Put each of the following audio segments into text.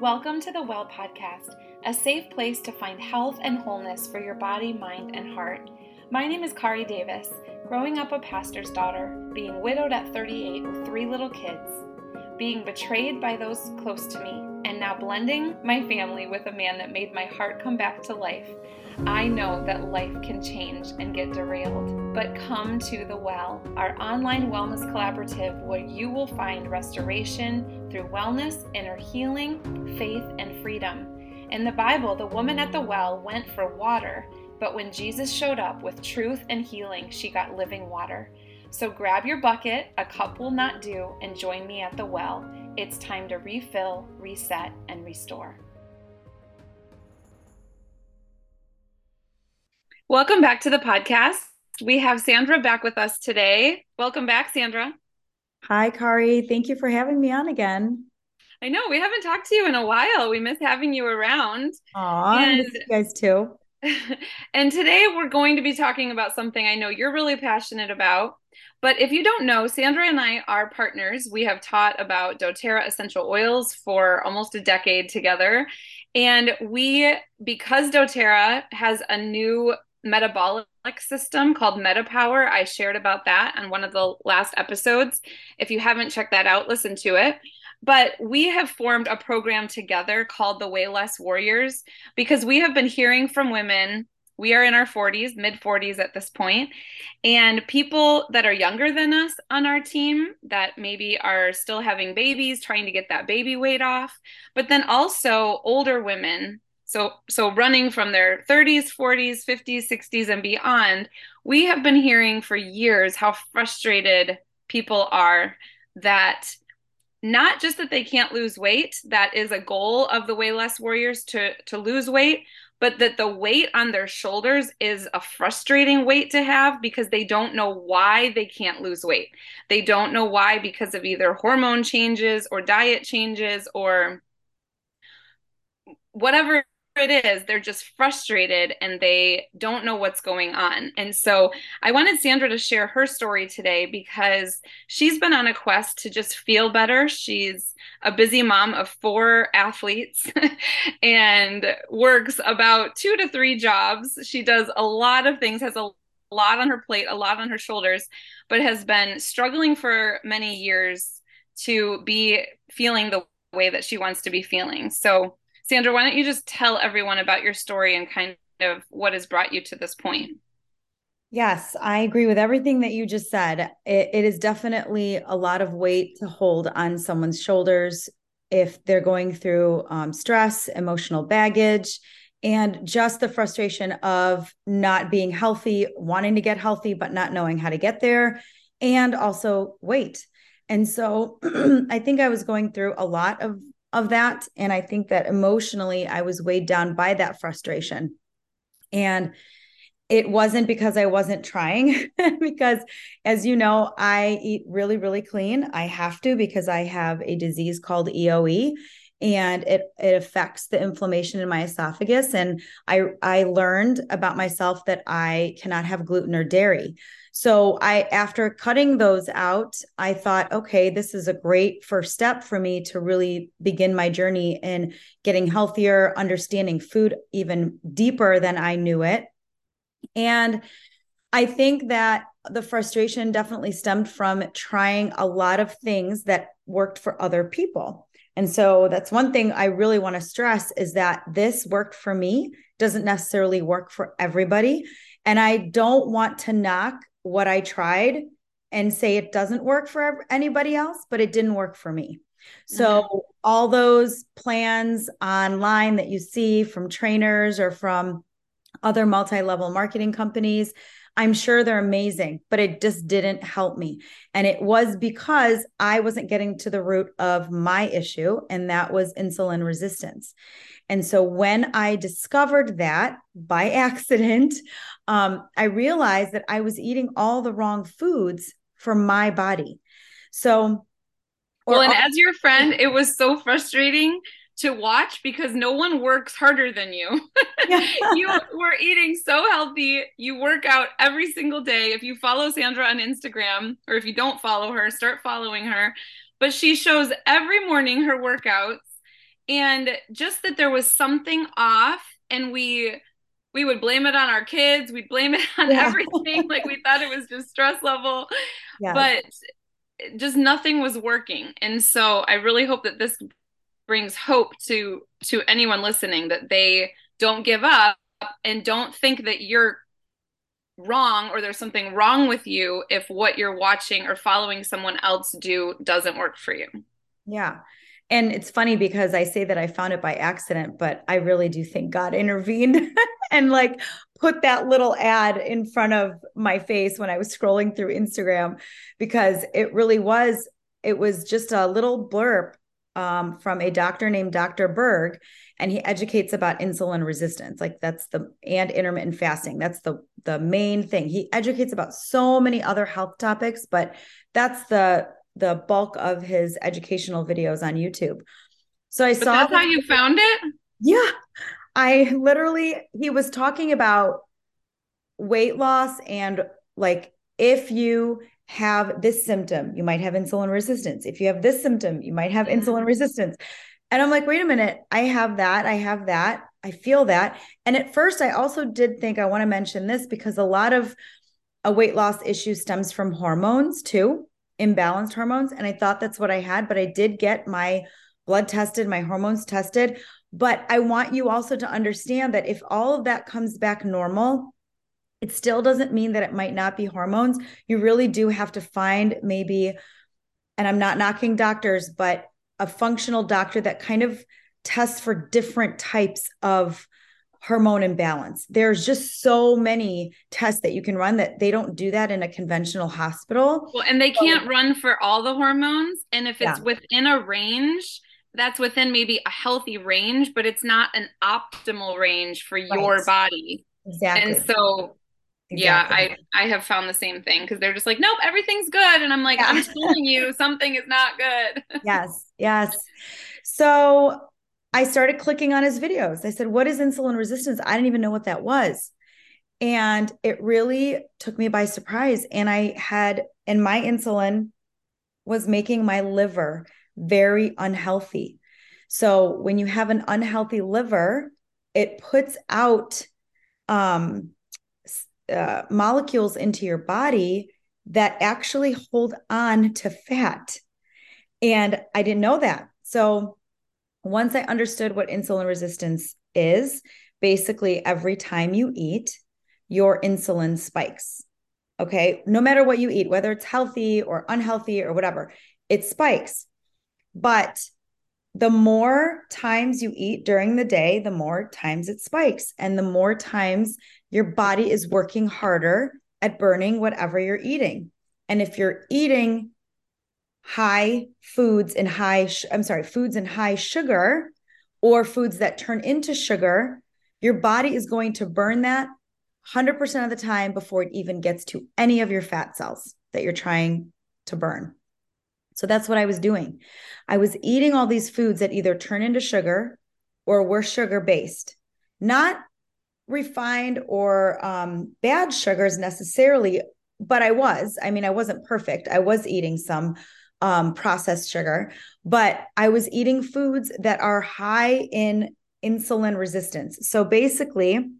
Welcome to the Well Podcast, a safe place to find health and wholeness for your body, mind, and heart. My name is Kari Davis, growing up a pastor's daughter, being widowed at 38 with three little kids, being betrayed by those close to me, and now blending my family with a man that made my heart come back to life. I know that life can change and get derailed, but come to the well, our online wellness collaborative where you will find restoration through wellness, inner healing, faith, and freedom. In the Bible, the woman at the well went for water, but when Jesus showed up with truth and healing, she got living water. So grab your bucket, a cup will not do, and join me at the well. It's time to refill, reset, and restore. Welcome back to the podcast. We have Sandra back with us today. Welcome back, Sandra. Hi, Kari. Thank you for having me on again. I know we haven't talked to you in a while. We miss having you around. Aw, and, you guys too. and today we're going to be talking about something I know you're really passionate about. But if you don't know, Sandra and I are partners. We have taught about doTERRA essential oils for almost a decade together. And we, because doTERRA has a new metabolic system called MetaPower. I shared about that on one of the last episodes. If you haven't checked that out, listen to it. But we have formed a program together called the Weigh Less Warriors because we have been hearing from women. We are in our 40s, mid 40s at this point, and people that are younger than us on our team that maybe are still having babies, trying to get that baby weight off, but then also older women so so running from their 30s 40s 50s 60s and beyond we have been hearing for years how frustrated people are that not just that they can't lose weight that is a goal of the weigh less warriors to to lose weight but that the weight on their shoulders is a frustrating weight to have because they don't know why they can't lose weight. They don't know why because of either hormone changes or diet changes or whatever it is they're just frustrated and they don't know what's going on. And so i wanted sandra to share her story today because she's been on a quest to just feel better. She's a busy mom of four athletes and works about two to three jobs. She does a lot of things has a lot on her plate a lot on her shoulders but has been struggling for many years to be feeling the way that she wants to be feeling. So Sandra, why don't you just tell everyone about your story and kind of what has brought you to this point? Yes, I agree with everything that you just said. It, it is definitely a lot of weight to hold on someone's shoulders if they're going through um, stress, emotional baggage, and just the frustration of not being healthy, wanting to get healthy, but not knowing how to get there, and also weight. And so I think I was going through a lot of of that. And I think that emotionally, I was weighed down by that frustration. And it wasn't because I wasn't trying, because as you know, I eat really, really clean. I have to because I have a disease called EOE and it it affects the inflammation in my esophagus and i i learned about myself that i cannot have gluten or dairy so i after cutting those out i thought okay this is a great first step for me to really begin my journey in getting healthier understanding food even deeper than i knew it and i think that the frustration definitely stemmed from trying a lot of things that worked for other people and so that's one thing I really want to stress is that this worked for me doesn't necessarily work for everybody. And I don't want to knock what I tried and say it doesn't work for anybody else, but it didn't work for me. So, mm-hmm. all those plans online that you see from trainers or from other multi level marketing companies, I'm sure they're amazing, but it just didn't help me. And it was because I wasn't getting to the root of my issue, and that was insulin resistance. And so when I discovered that by accident, um, I realized that I was eating all the wrong foods for my body. So, well, and as your friend, it was so frustrating to watch because no one works harder than you. you were eating so healthy. You work out every single day. If you follow Sandra on Instagram, or if you don't follow her, start following her. But she shows every morning her workouts and just that there was something off and we we would blame it on our kids we'd blame it on yeah. everything like we thought it was just stress level yeah. but just nothing was working and so i really hope that this brings hope to to anyone listening that they don't give up and don't think that you're wrong or there's something wrong with you if what you're watching or following someone else do doesn't work for you yeah and it's funny because I say that I found it by accident, but I really do think God intervened and like put that little ad in front of my face when I was scrolling through Instagram because it really was, it was just a little blurb um, from a doctor named Dr. Berg, and he educates about insulin resistance. Like that's the and intermittent fasting. That's the the main thing. He educates about so many other health topics, but that's the the bulk of his educational videos on YouTube. So I but saw that's how you found it? Yeah. I literally he was talking about weight loss and like if you have this symptom, you might have insulin resistance. If you have this symptom, you might have mm-hmm. insulin resistance. And I'm like, wait a minute, I have that, I have that, I feel that. And at first, I also did think I want to mention this because a lot of a weight loss issue stems from hormones too imbalanced hormones. And I thought that's what I had, but I did get my blood tested, my hormones tested. But I want you also to understand that if all of that comes back normal, it still doesn't mean that it might not be hormones. You really do have to find maybe, and I'm not knocking doctors, but a functional doctor that kind of tests for different types of hormone imbalance. There's just so many tests that you can run that they don't do that in a conventional hospital. Well, and they can't so, run for all the hormones. And if it's yeah. within a range, that's within maybe a healthy range, but it's not an optimal range for right. your body. Exactly. And so Exactly. Yeah, I I have found the same thing because they're just like, nope, everything's good, and I'm like, yeah. I'm telling you, something is not good. yes, yes. So I started clicking on his videos. I said, What is insulin resistance? I didn't even know what that was. And it really took me by surprise. And I had, and my insulin was making my liver very unhealthy. So when you have an unhealthy liver, it puts out um, uh, molecules into your body that actually hold on to fat. And I didn't know that. So once I understood what insulin resistance is, basically every time you eat, your insulin spikes. Okay. No matter what you eat, whether it's healthy or unhealthy or whatever, it spikes. But the more times you eat during the day, the more times it spikes. And the more times your body is working harder at burning whatever you're eating. And if you're eating high foods and high i'm sorry foods and high sugar or foods that turn into sugar your body is going to burn that 100% of the time before it even gets to any of your fat cells that you're trying to burn. So that's what i was doing. I was eating all these foods that either turn into sugar or were sugar based not refined or um, bad sugars necessarily but i was. I mean i wasn't perfect. I was eating some um, processed sugar, but I was eating foods that are high in insulin resistance. So basically,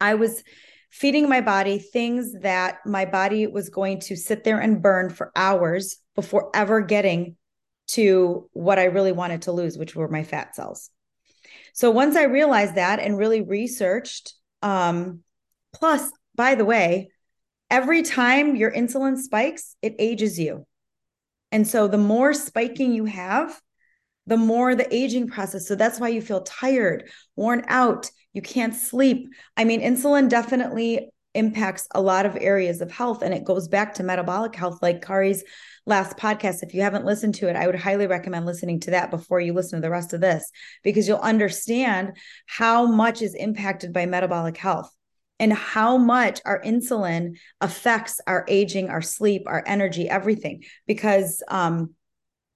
I was feeding my body things that my body was going to sit there and burn for hours before ever getting to what I really wanted to lose, which were my fat cells. So once I realized that and really researched, um, plus, by the way, every time your insulin spikes, it ages you. And so the more spiking you have, the more the aging process. So that's why you feel tired, worn out, you can't sleep. I mean, insulin definitely impacts a lot of areas of health and it goes back to metabolic health like Kari's last podcast if you haven't listened to it I would highly recommend listening to that before you listen to the rest of this because you'll understand how much is impacted by metabolic health and how much our insulin affects our aging, our sleep, our energy, everything. Because um,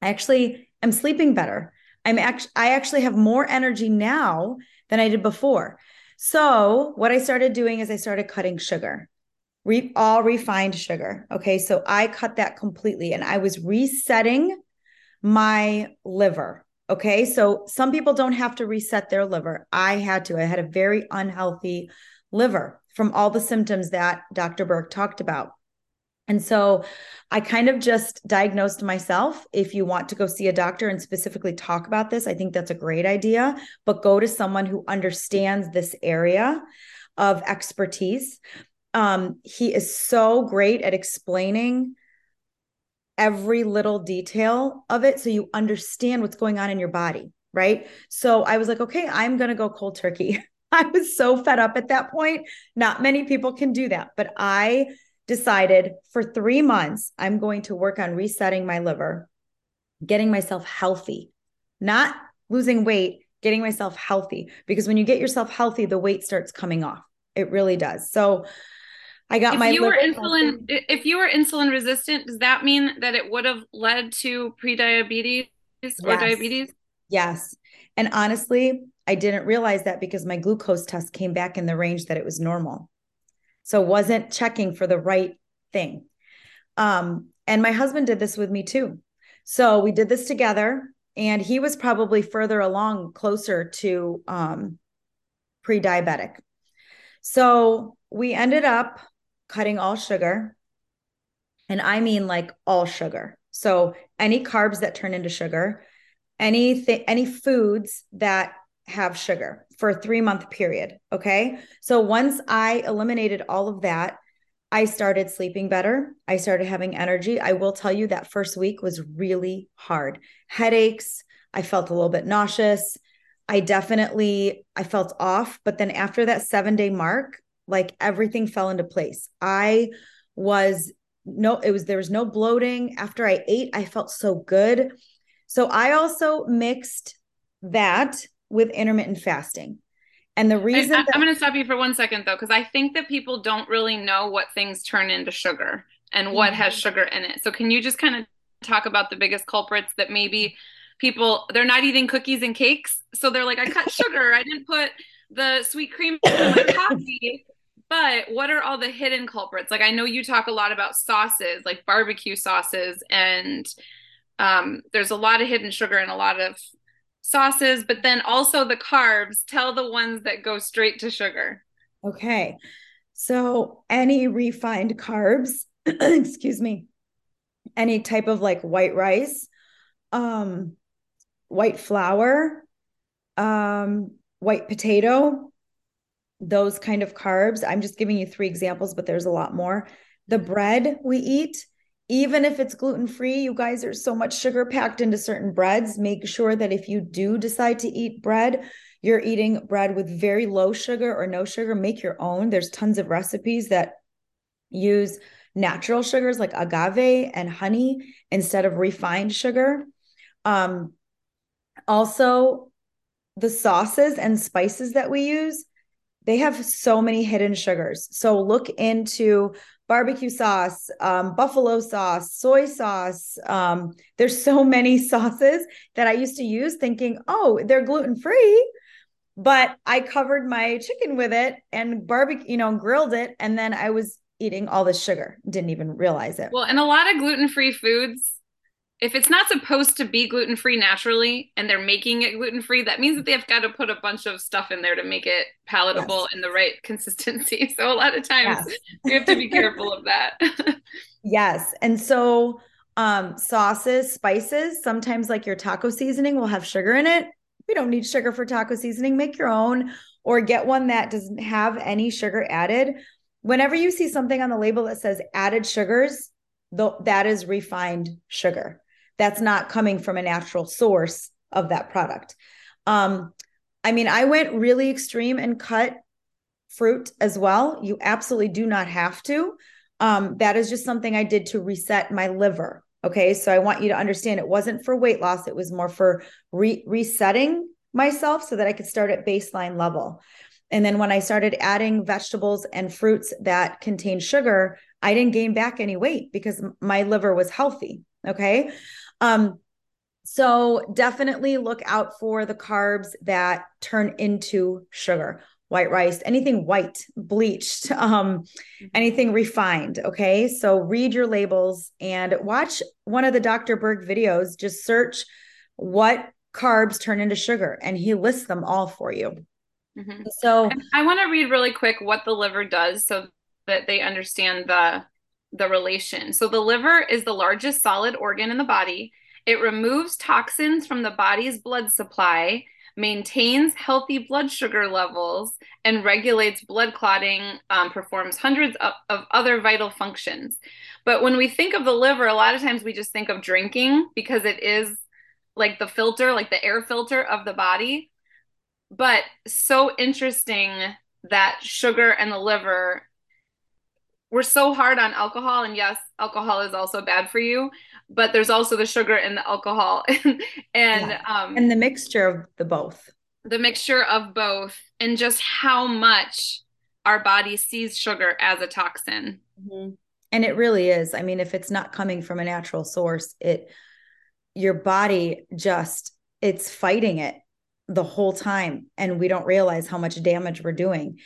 I actually am sleeping better. I'm actually I actually have more energy now than I did before. So what I started doing is I started cutting sugar, re- all refined sugar. Okay, so I cut that completely, and I was resetting my liver. Okay. So some people don't have to reset their liver. I had to. I had a very unhealthy liver from all the symptoms that Dr. Berg talked about. And so I kind of just diagnosed myself. If you want to go see a doctor and specifically talk about this, I think that's a great idea, but go to someone who understands this area of expertise. Um, he is so great at explaining every little detail of it so you understand what's going on in your body, right? So I was like, okay, I'm going to go cold turkey. I was so fed up at that point. Not many people can do that, but I decided for three months, I'm going to work on resetting my liver, getting myself healthy, not losing weight, getting myself healthy. Because when you get yourself healthy, the weight starts coming off. It really does. So I got if my you were insulin if you were insulin resistant, does that mean that it would have led to prediabetes or yes. diabetes? Yes. And honestly, I didn't realize that because my glucose test came back in the range that it was normal. So wasn't checking for the right thing. Um, and my husband did this with me too. So we did this together, and he was probably further along, closer to um, pre-diabetic. So we ended up cutting all sugar. And I mean like all sugar. So any carbs that turn into sugar, anything, any foods that have sugar for a three month period. Okay. So once I eliminated all of that, I started sleeping better. I started having energy. I will tell you that first week was really hard. Headaches, I felt a little bit nauseous. I definitely I felt off, but then after that 7-day mark, like everything fell into place. I was no it was there was no bloating after I ate. I felt so good. So I also mixed that with intermittent fasting. And the reason I, am going to stop you for one second though, because I think that people don't really know what things turn into sugar and what mm-hmm. has sugar in it. So can you just kind of talk about the biggest culprits that maybe people they're not eating cookies and cakes, so they're like, I cut sugar, I didn't put the sweet cream in my coffee. But what are all the hidden culprits? Like I know you talk a lot about sauces, like barbecue sauces, and um, there's a lot of hidden sugar in a lot of sauces, but then also the carbs. Tell the ones that go straight to sugar. Okay. So, any refined carbs, excuse me, any type of like white rice, um, white flour, um, white potato, those kind of carbs. I'm just giving you three examples, but there's a lot more. The bread we eat, even if it's gluten free, you guys, there's so much sugar packed into certain breads. Make sure that if you do decide to eat bread, you're eating bread with very low sugar or no sugar. Make your own. There's tons of recipes that use natural sugars like agave and honey instead of refined sugar. Um, also, the sauces and spices that we use, they have so many hidden sugars. So look into barbecue sauce, um, buffalo sauce, soy sauce. Um, there's so many sauces that I used to use thinking, oh, they're gluten free. But I covered my chicken with it and barbecue, you know, grilled it. And then I was eating all the sugar, didn't even realize it. Well, and a lot of gluten free foods if it's not supposed to be gluten free naturally and they're making it gluten free, that means that they've got to put a bunch of stuff in there to make it palatable yes. and the right consistency. So a lot of times yes. you have to be careful of that. yes. And so um sauces, spices, sometimes like your taco seasoning will have sugar in it. We don't need sugar for taco seasoning. Make your own or get one that doesn't have any sugar added. Whenever you see something on the label that says added sugars, though that is refined sugar that's not coming from a natural source of that product. Um, I mean, I went really extreme and cut fruit as well. You absolutely do not have to. Um, that is just something I did to reset my liver. Okay. So I want you to understand it wasn't for weight loss, it was more for re- resetting myself so that I could start at baseline level. And then when I started adding vegetables and fruits that contain sugar, I didn't gain back any weight because my liver was healthy. Okay. Um, so definitely look out for the carbs that turn into sugar white rice anything white bleached um mm-hmm. anything refined okay so read your labels and watch one of the dr berg videos just search what carbs turn into sugar and he lists them all for you. Mm-hmm. So and I want to read really quick what the liver does so that they understand the the relation. So the liver is the largest solid organ in the body. It removes toxins from the body's blood supply, maintains healthy blood sugar levels, and regulates blood clotting, um, performs hundreds of, of other vital functions. But when we think of the liver, a lot of times we just think of drinking because it is like the filter, like the air filter of the body. But so interesting that sugar and the liver we're so hard on alcohol and yes alcohol is also bad for you but there's also the sugar and the alcohol. And yeah. um and the mixture of the both. The mixture of both and just how much our body sees sugar as a toxin. Mm-hmm. and it really is. I mean if it's not coming from a natural source it your body just it's fighting it the whole time and we don't realize how much damage we're doing.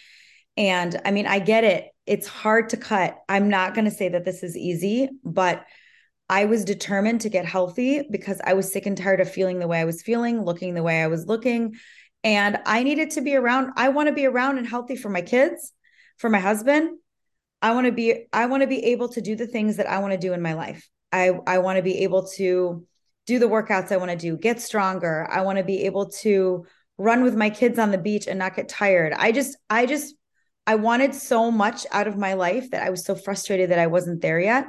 And i mean i get it it's hard to cut i'm not going to say that this is easy but i was determined to get healthy because i was sick and tired of feeling the way i was feeling looking the way i was looking and i needed to be around i want to be around and healthy for my kids for my husband i want to be i want to be able to do the things that i want to do in my life i i want to be able to do the workouts I want to do, get stronger. I want to be able to run with my kids on the beach and not get tired. I just, I just, I wanted so much out of my life that I was so frustrated that I wasn't there yet.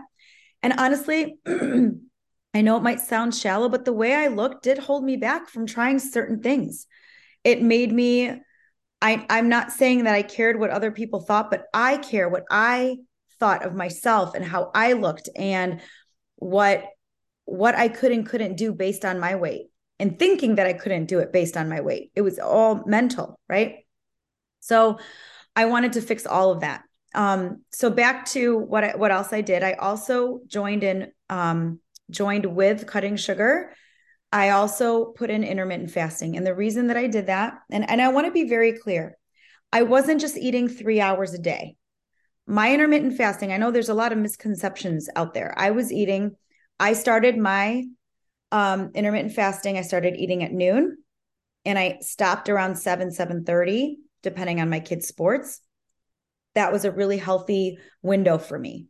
And honestly, I know it might sound shallow, but the way I looked did hold me back from trying certain things. It made me, I, I'm not saying that I cared what other people thought, but I care what I thought of myself and how I looked and what what I could and couldn't do based on my weight and thinking that I couldn't do it based on my weight. It was all mental, right? So I wanted to fix all of that. Um, so back to what I, what else I did. I also joined in um, joined with cutting sugar. I also put in intermittent fasting. And the reason that I did that, and, and I want to be very clear, I wasn't just eating three hours a day. My intermittent fasting, I know there's a lot of misconceptions out there. I was eating I started my um, intermittent fasting. I started eating at noon and I stopped around 7, 7.30, depending on my kids' sports. That was a really healthy window for me.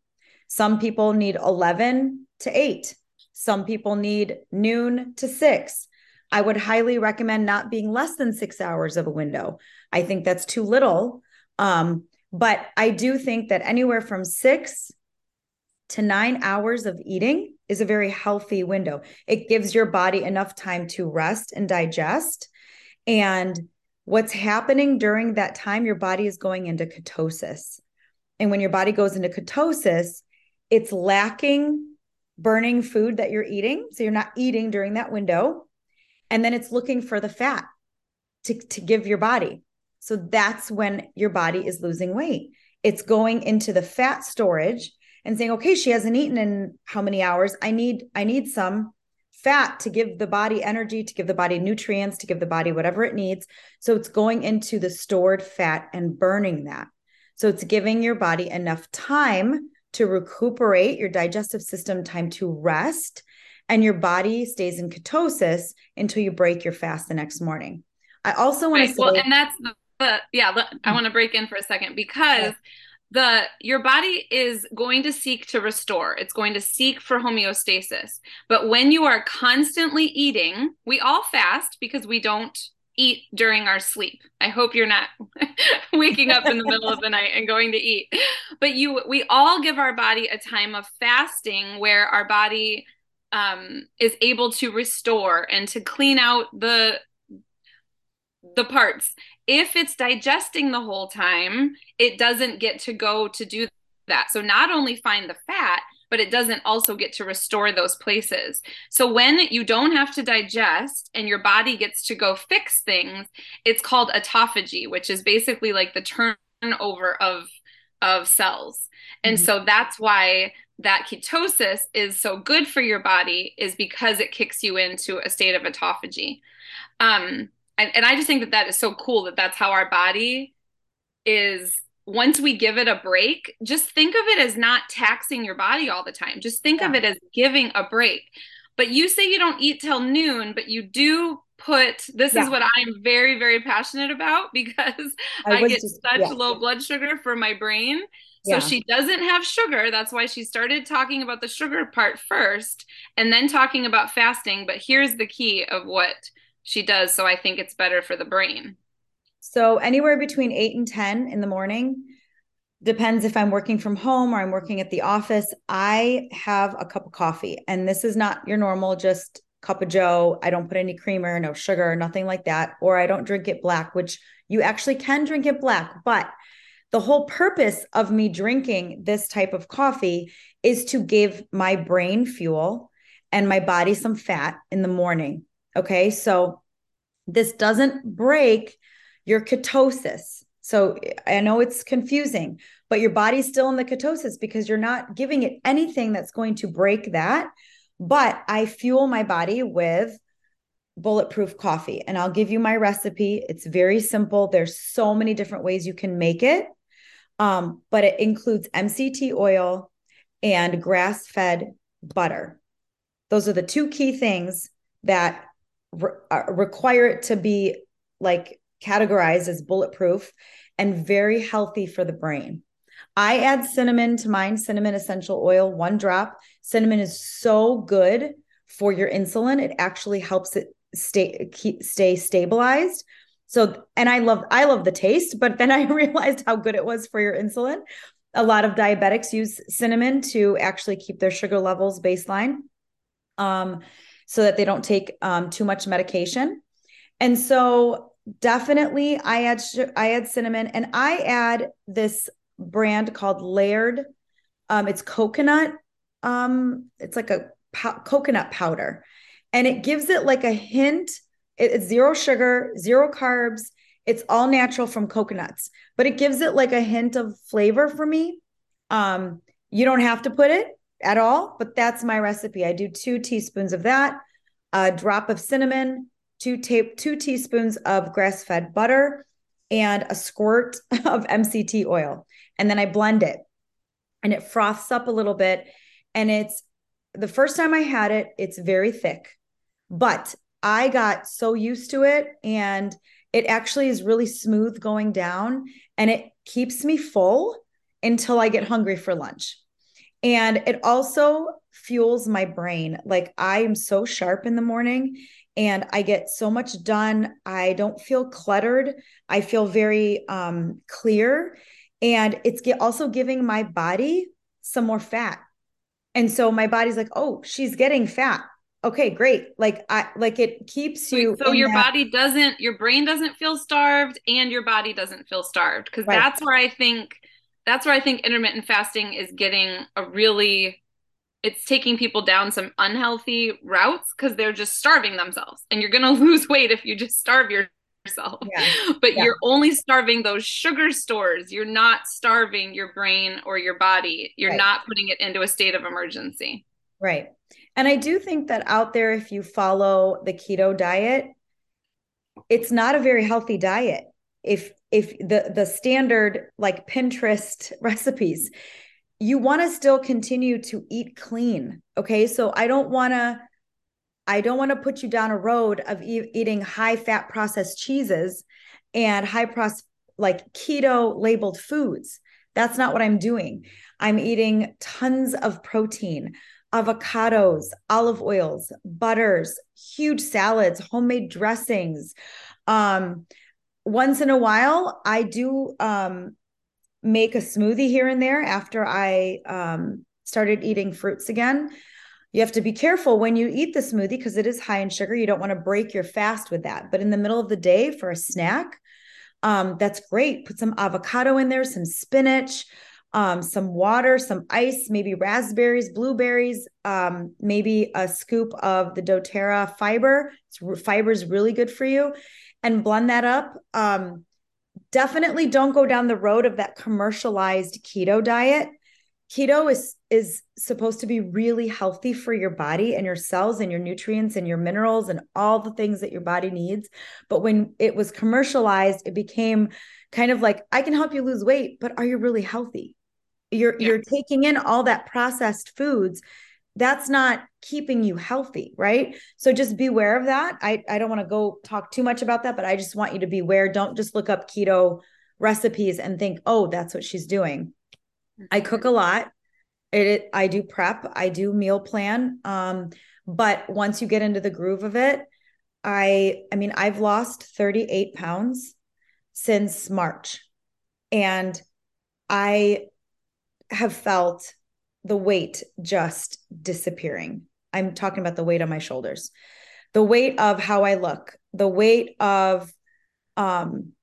Some people need 11 to 8. Some people need noon to 6. I would highly recommend not being less than six hours of a window. I think that's too little. Um, but I do think that anywhere from six to nine hours of eating is a very healthy window. It gives your body enough time to rest and digest. And what's happening during that time, your body is going into ketosis. And when your body goes into ketosis, it's lacking burning food that you're eating. So you're not eating during that window. And then it's looking for the fat to, to give your body. So that's when your body is losing weight. It's going into the fat storage and saying, okay, she hasn't eaten in how many hours? I need, I need some fat to give the body energy, to give the body nutrients, to give the body whatever it needs. So it's going into the stored fat and burning that. So it's giving your body enough time to recuperate, your digestive system time to rest, and your body stays in ketosis until you break your fast the next morning. I also want right. to say, well, and that's the, the yeah. I mm. want to break in for a second because the your body is going to seek to restore. It's going to seek for homeostasis. But when you are constantly eating we all fast because we don't eat during our sleep. I hope you're not waking up in the middle of the night and going to eat. But you we all give our body a time of fasting where our body um, is able to restore and to clean out the the parts if it's digesting the whole time, it doesn't get to go to do that. So not only find the fat, but it doesn't also get to restore those places. So when you don't have to digest and your body gets to go fix things, it's called autophagy, which is basically like the turnover of of cells. And mm-hmm. so that's why that ketosis is so good for your body is because it kicks you into a state of autophagy. Um, and, and I just think that that is so cool that that's how our body is once we give it a break, just think of it as not taxing your body all the time. Just think yeah. of it as giving a break. But you say you don't eat till noon, but you do put this yeah. is what I'm very, very passionate about because I, I get just, such yeah. low blood sugar for my brain. So yeah. she doesn't have sugar. That's why she started talking about the sugar part first and then talking about fasting. But here's the key of what she does. So I think it's better for the brain. So anywhere between eight and 10 in the morning, depends if I'm working from home or I'm working at the office. I have a cup of coffee, and this is not your normal just cup of joe. I don't put any creamer, no sugar, nothing like that. Or I don't drink it black, which you actually can drink it black. But the whole purpose of me drinking this type of coffee is to give my brain fuel and my body some fat in the morning. Okay. So this doesn't break your ketosis. So I know it's confusing, but your body's still in the ketosis because you're not giving it anything that's going to break that. But I fuel my body with bulletproof coffee and I'll give you my recipe. It's very simple. There's so many different ways you can make it. Um, but it includes MCT oil and grass fed butter. Those are the two key things that re- uh, require it to be like categorized as bulletproof and very healthy for the brain. I add cinnamon to mine, cinnamon essential oil, one drop. Cinnamon is so good for your insulin. It actually helps it stay keep stay stabilized. So and I love I love the taste, but then I realized how good it was for your insulin. A lot of diabetics use cinnamon to actually keep their sugar levels baseline. Um, so that they don't take um, too much medication. And so definitely I add I add cinnamon and I add this brand called Laird. Um, it's coconut. Um, it's like a po- coconut powder, and it gives it like a hint. It, it's zero sugar, zero carbs. It's all natural from coconuts, but it gives it like a hint of flavor for me. Um, you don't have to put it at all, but that's my recipe. I do two teaspoons of that, a drop of cinnamon, two tape two teaspoons of grass-fed butter and a squirt of MCT oil. And then I blend it and it froths up a little bit. And it's the first time I had it, it's very thick, but I got so used to it and it actually is really smooth going down and it keeps me full until I get hungry for lunch. And it also fuels my brain. Like I am so sharp in the morning and I get so much done. I don't feel cluttered. I feel very um, clear. And it's get, also giving my body some more fat. And so my body's like, oh, she's getting fat. Okay, great. Like I like it keeps you. Wait, so your that- body doesn't, your brain doesn't feel starved, and your body doesn't feel starved. Because right. that's where I think that's where I think intermittent fasting is getting a really it's taking people down some unhealthy routes because they're just starving themselves and you're going to lose weight if you just starve yourself yeah. but yeah. you're only starving those sugar stores you're not starving your brain or your body you're right. not putting it into a state of emergency right and i do think that out there if you follow the keto diet it's not a very healthy diet if if the the standard like pinterest recipes you want to still continue to eat clean. Okay. So I don't want to, I don't want to put you down a road of e- eating high fat processed cheeses and high processed like keto labeled foods. That's not what I'm doing. I'm eating tons of protein, avocados, olive oils, butters, huge salads, homemade dressings. Um, once in a while, I do um, make a smoothie here and there after I um, started eating fruits again. You have to be careful when you eat the smoothie because it is high in sugar. You don't want to break your fast with that. But in the middle of the day for a snack, um, that's great. Put some avocado in there, some spinach, um, some water, some ice, maybe raspberries, blueberries, um, maybe a scoop of the doTERRA fiber. Fiber is really good for you, and blend that up. Um, definitely don't go down the road of that commercialized keto diet keto is is supposed to be really healthy for your body and your cells and your nutrients and your minerals and all the things that your body needs but when it was commercialized it became kind of like i can help you lose weight but are you really healthy you're yeah. you're taking in all that processed foods that's not keeping you healthy, right? So just beware of that. I, I don't want to go talk too much about that, but I just want you to beware. Don't just look up keto recipes and think, oh, that's what she's doing. I mm-hmm. cook a lot. It, it I do prep, I do meal plan. Um, but once you get into the groove of it, I I mean, I've lost 38 pounds since March. And I have felt the weight just disappearing. I'm talking about the weight on my shoulders, the weight of how I look, the weight of um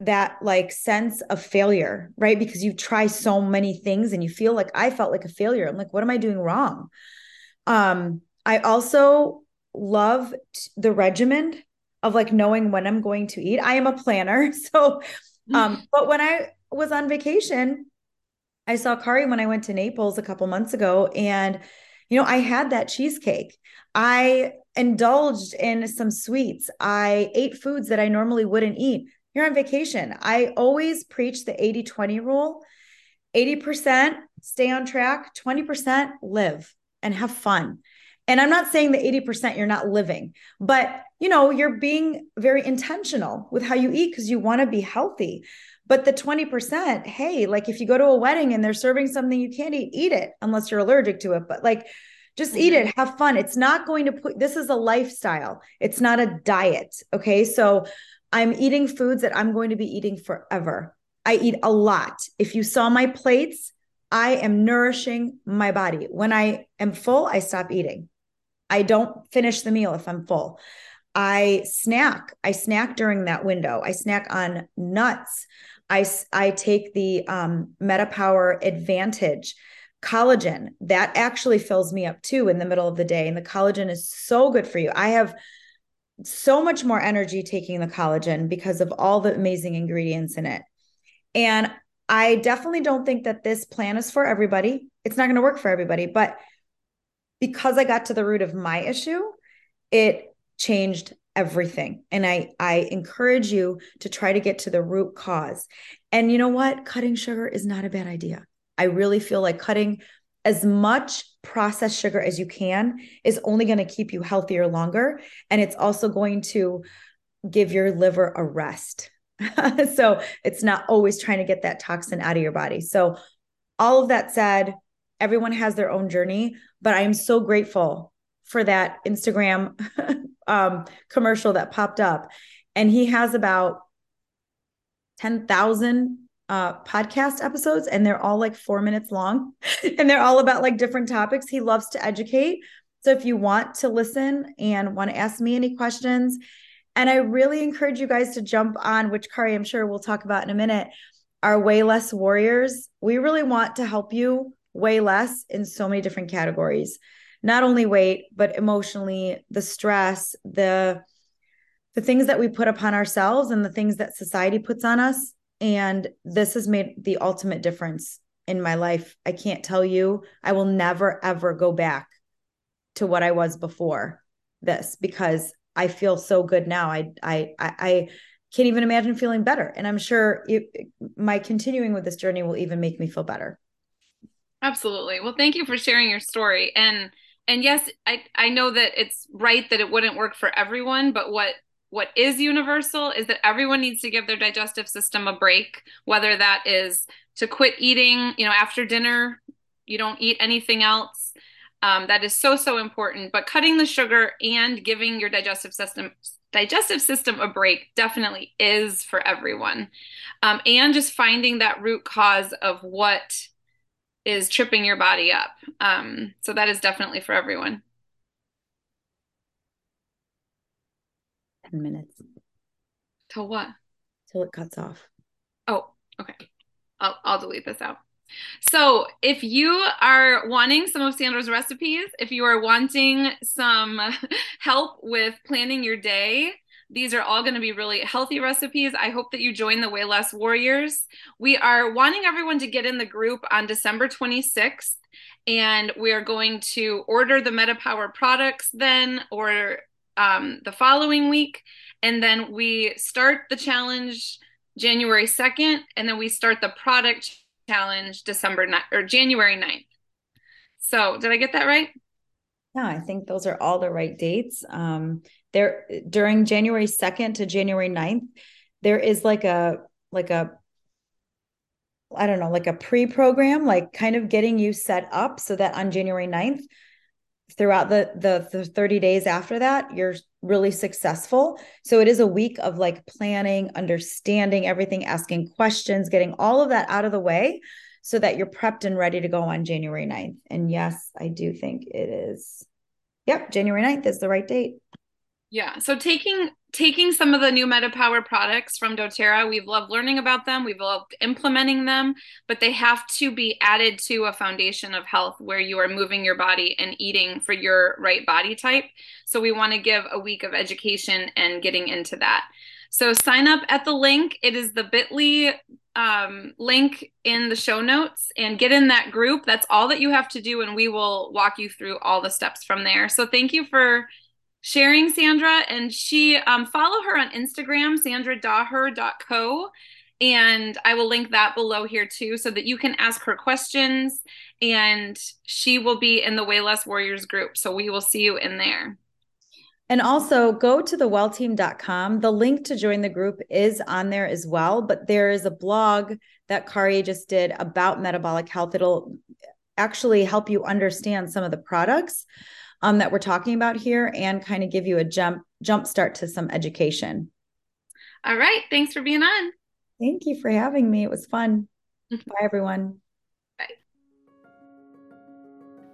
that like sense of failure, right? Because you try so many things and you feel like I felt like a failure. I'm like, what am I doing wrong? Um, I also love the regimen of like knowing when I'm going to eat. I am a planner. So um, but when I was on vacation, I saw Kari when I went to Naples a couple months ago, and you know, I had that cheesecake. I indulged in some sweets. I ate foods that I normally wouldn't eat. You're on vacation. I always preach the 80 20 rule 80% stay on track, 20% live and have fun. And I'm not saying the 80% you're not living, but you know, you're being very intentional with how you eat because you want to be healthy. But the 20%, hey, like if you go to a wedding and they're serving something you can't eat, eat it unless you're allergic to it. But like just eat it, mm-hmm. have fun. It's not going to put this is a lifestyle, it's not a diet. Okay. So I'm eating foods that I'm going to be eating forever. I eat a lot. If you saw my plates, I am nourishing my body. When I am full, I stop eating. I don't finish the meal if I'm full. I snack. I snack during that window. I snack on nuts. I, I take the um, MetaPower Advantage collagen. That actually fills me up too in the middle of the day. And the collagen is so good for you. I have so much more energy taking the collagen because of all the amazing ingredients in it. And I definitely don't think that this plan is for everybody. It's not going to work for everybody, but because I got to the root of my issue, it changed everything. And i i encourage you to try to get to the root cause. And you know what? Cutting sugar is not a bad idea. I really feel like cutting as much processed sugar as you can is only going to keep you healthier longer. And it's also going to give your liver a rest. So it's not always trying to get that toxin out of your body. So all of that said everyone has their own journey but i am so grateful for that instagram um, commercial that popped up, and he has about ten thousand uh, podcast episodes, and they're all like four minutes long, and they're all about like different topics. He loves to educate. So if you want to listen and want to ask me any questions, and I really encourage you guys to jump on, which Kari, I'm sure we'll talk about in a minute, our Weigh Less Warriors. We really want to help you weigh less in so many different categories not only weight but emotionally the stress the the things that we put upon ourselves and the things that society puts on us. And this has made the ultimate difference in my life. I can't tell you i will never ever go back to what i was before this because i feel so good now. I i i, can't even imagine feeling better. And i'm sure it, my continuing with this journey will even make me feel better. Absolutely. Well thank you for sharing your story. And and yes i i know that it's right that it wouldn't work for everyone but what what is universal is that everyone needs to give their digestive system a break whether that is to quit eating you know after dinner you don't eat anything else. Um, that is so so important. But cutting the sugar and giving your digestive system digestive system a break definitely is for everyone. Um, and just finding that root cause of what is tripping your body up. Um, so that is definitely for everyone. 10 minutes. Till what? Till it cuts off. Oh, okay. I'll, I'll delete this out. So, if you are wanting some of Sandra's recipes, if you are wanting some help with planning your day, these are all going to be really healthy recipes. I hope that you join the Weigh Less Warriors. We are wanting everyone to get in the group on December 26th, and we are going to order the MetaPower products then or um, the following week. And then we start the challenge January 2nd, and then we start the product challenge December 9th or January 9th. So, did I get that right? Yeah, I think those are all the right dates. Um, there during January 2nd to January 9th, there is like a like a I don't know, like a pre-program, like kind of getting you set up so that on January 9th, throughout the, the the 30 days after that, you're really successful. So it is a week of like planning, understanding everything, asking questions, getting all of that out of the way so that you're prepped and ready to go on January 9th. And yes, I do think it is. Yep, January 9th is the right date. Yeah. So taking taking some of the new MetaPower products from doTERRA, we've loved learning about them, we've loved implementing them, but they have to be added to a foundation of health where you are moving your body and eating for your right body type. So we want to give a week of education and getting into that. So sign up at the link. It is the bit.ly um, link in the show notes and get in that group. That's all that you have to do, and we will walk you through all the steps from there. So thank you for sharing Sandra, and she um, follow her on Instagram, sandradaher.co. And I will link that below here too so that you can ask her questions. And she will be in the Weigh Less Warriors group. So we will see you in there. And also go to the wellteam.com. The link to join the group is on there as well, but there is a blog that Kari just did about metabolic health. It'll actually help you understand some of the products um, that we're talking about here and kind of give you a jump jump start to some education. All right. Thanks for being on. Thank you for having me. It was fun. Bye, everyone. Bye.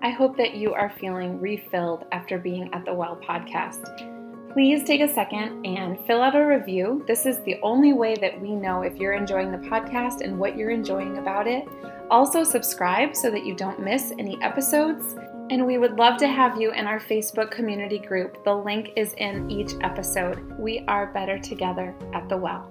I hope that you are feeling refilled after being at the Well podcast. Please take a second and fill out a review. This is the only way that we know if you're enjoying the podcast and what you're enjoying about it. Also, subscribe so that you don't miss any episodes. And we would love to have you in our Facebook community group. The link is in each episode. We are better together at the well.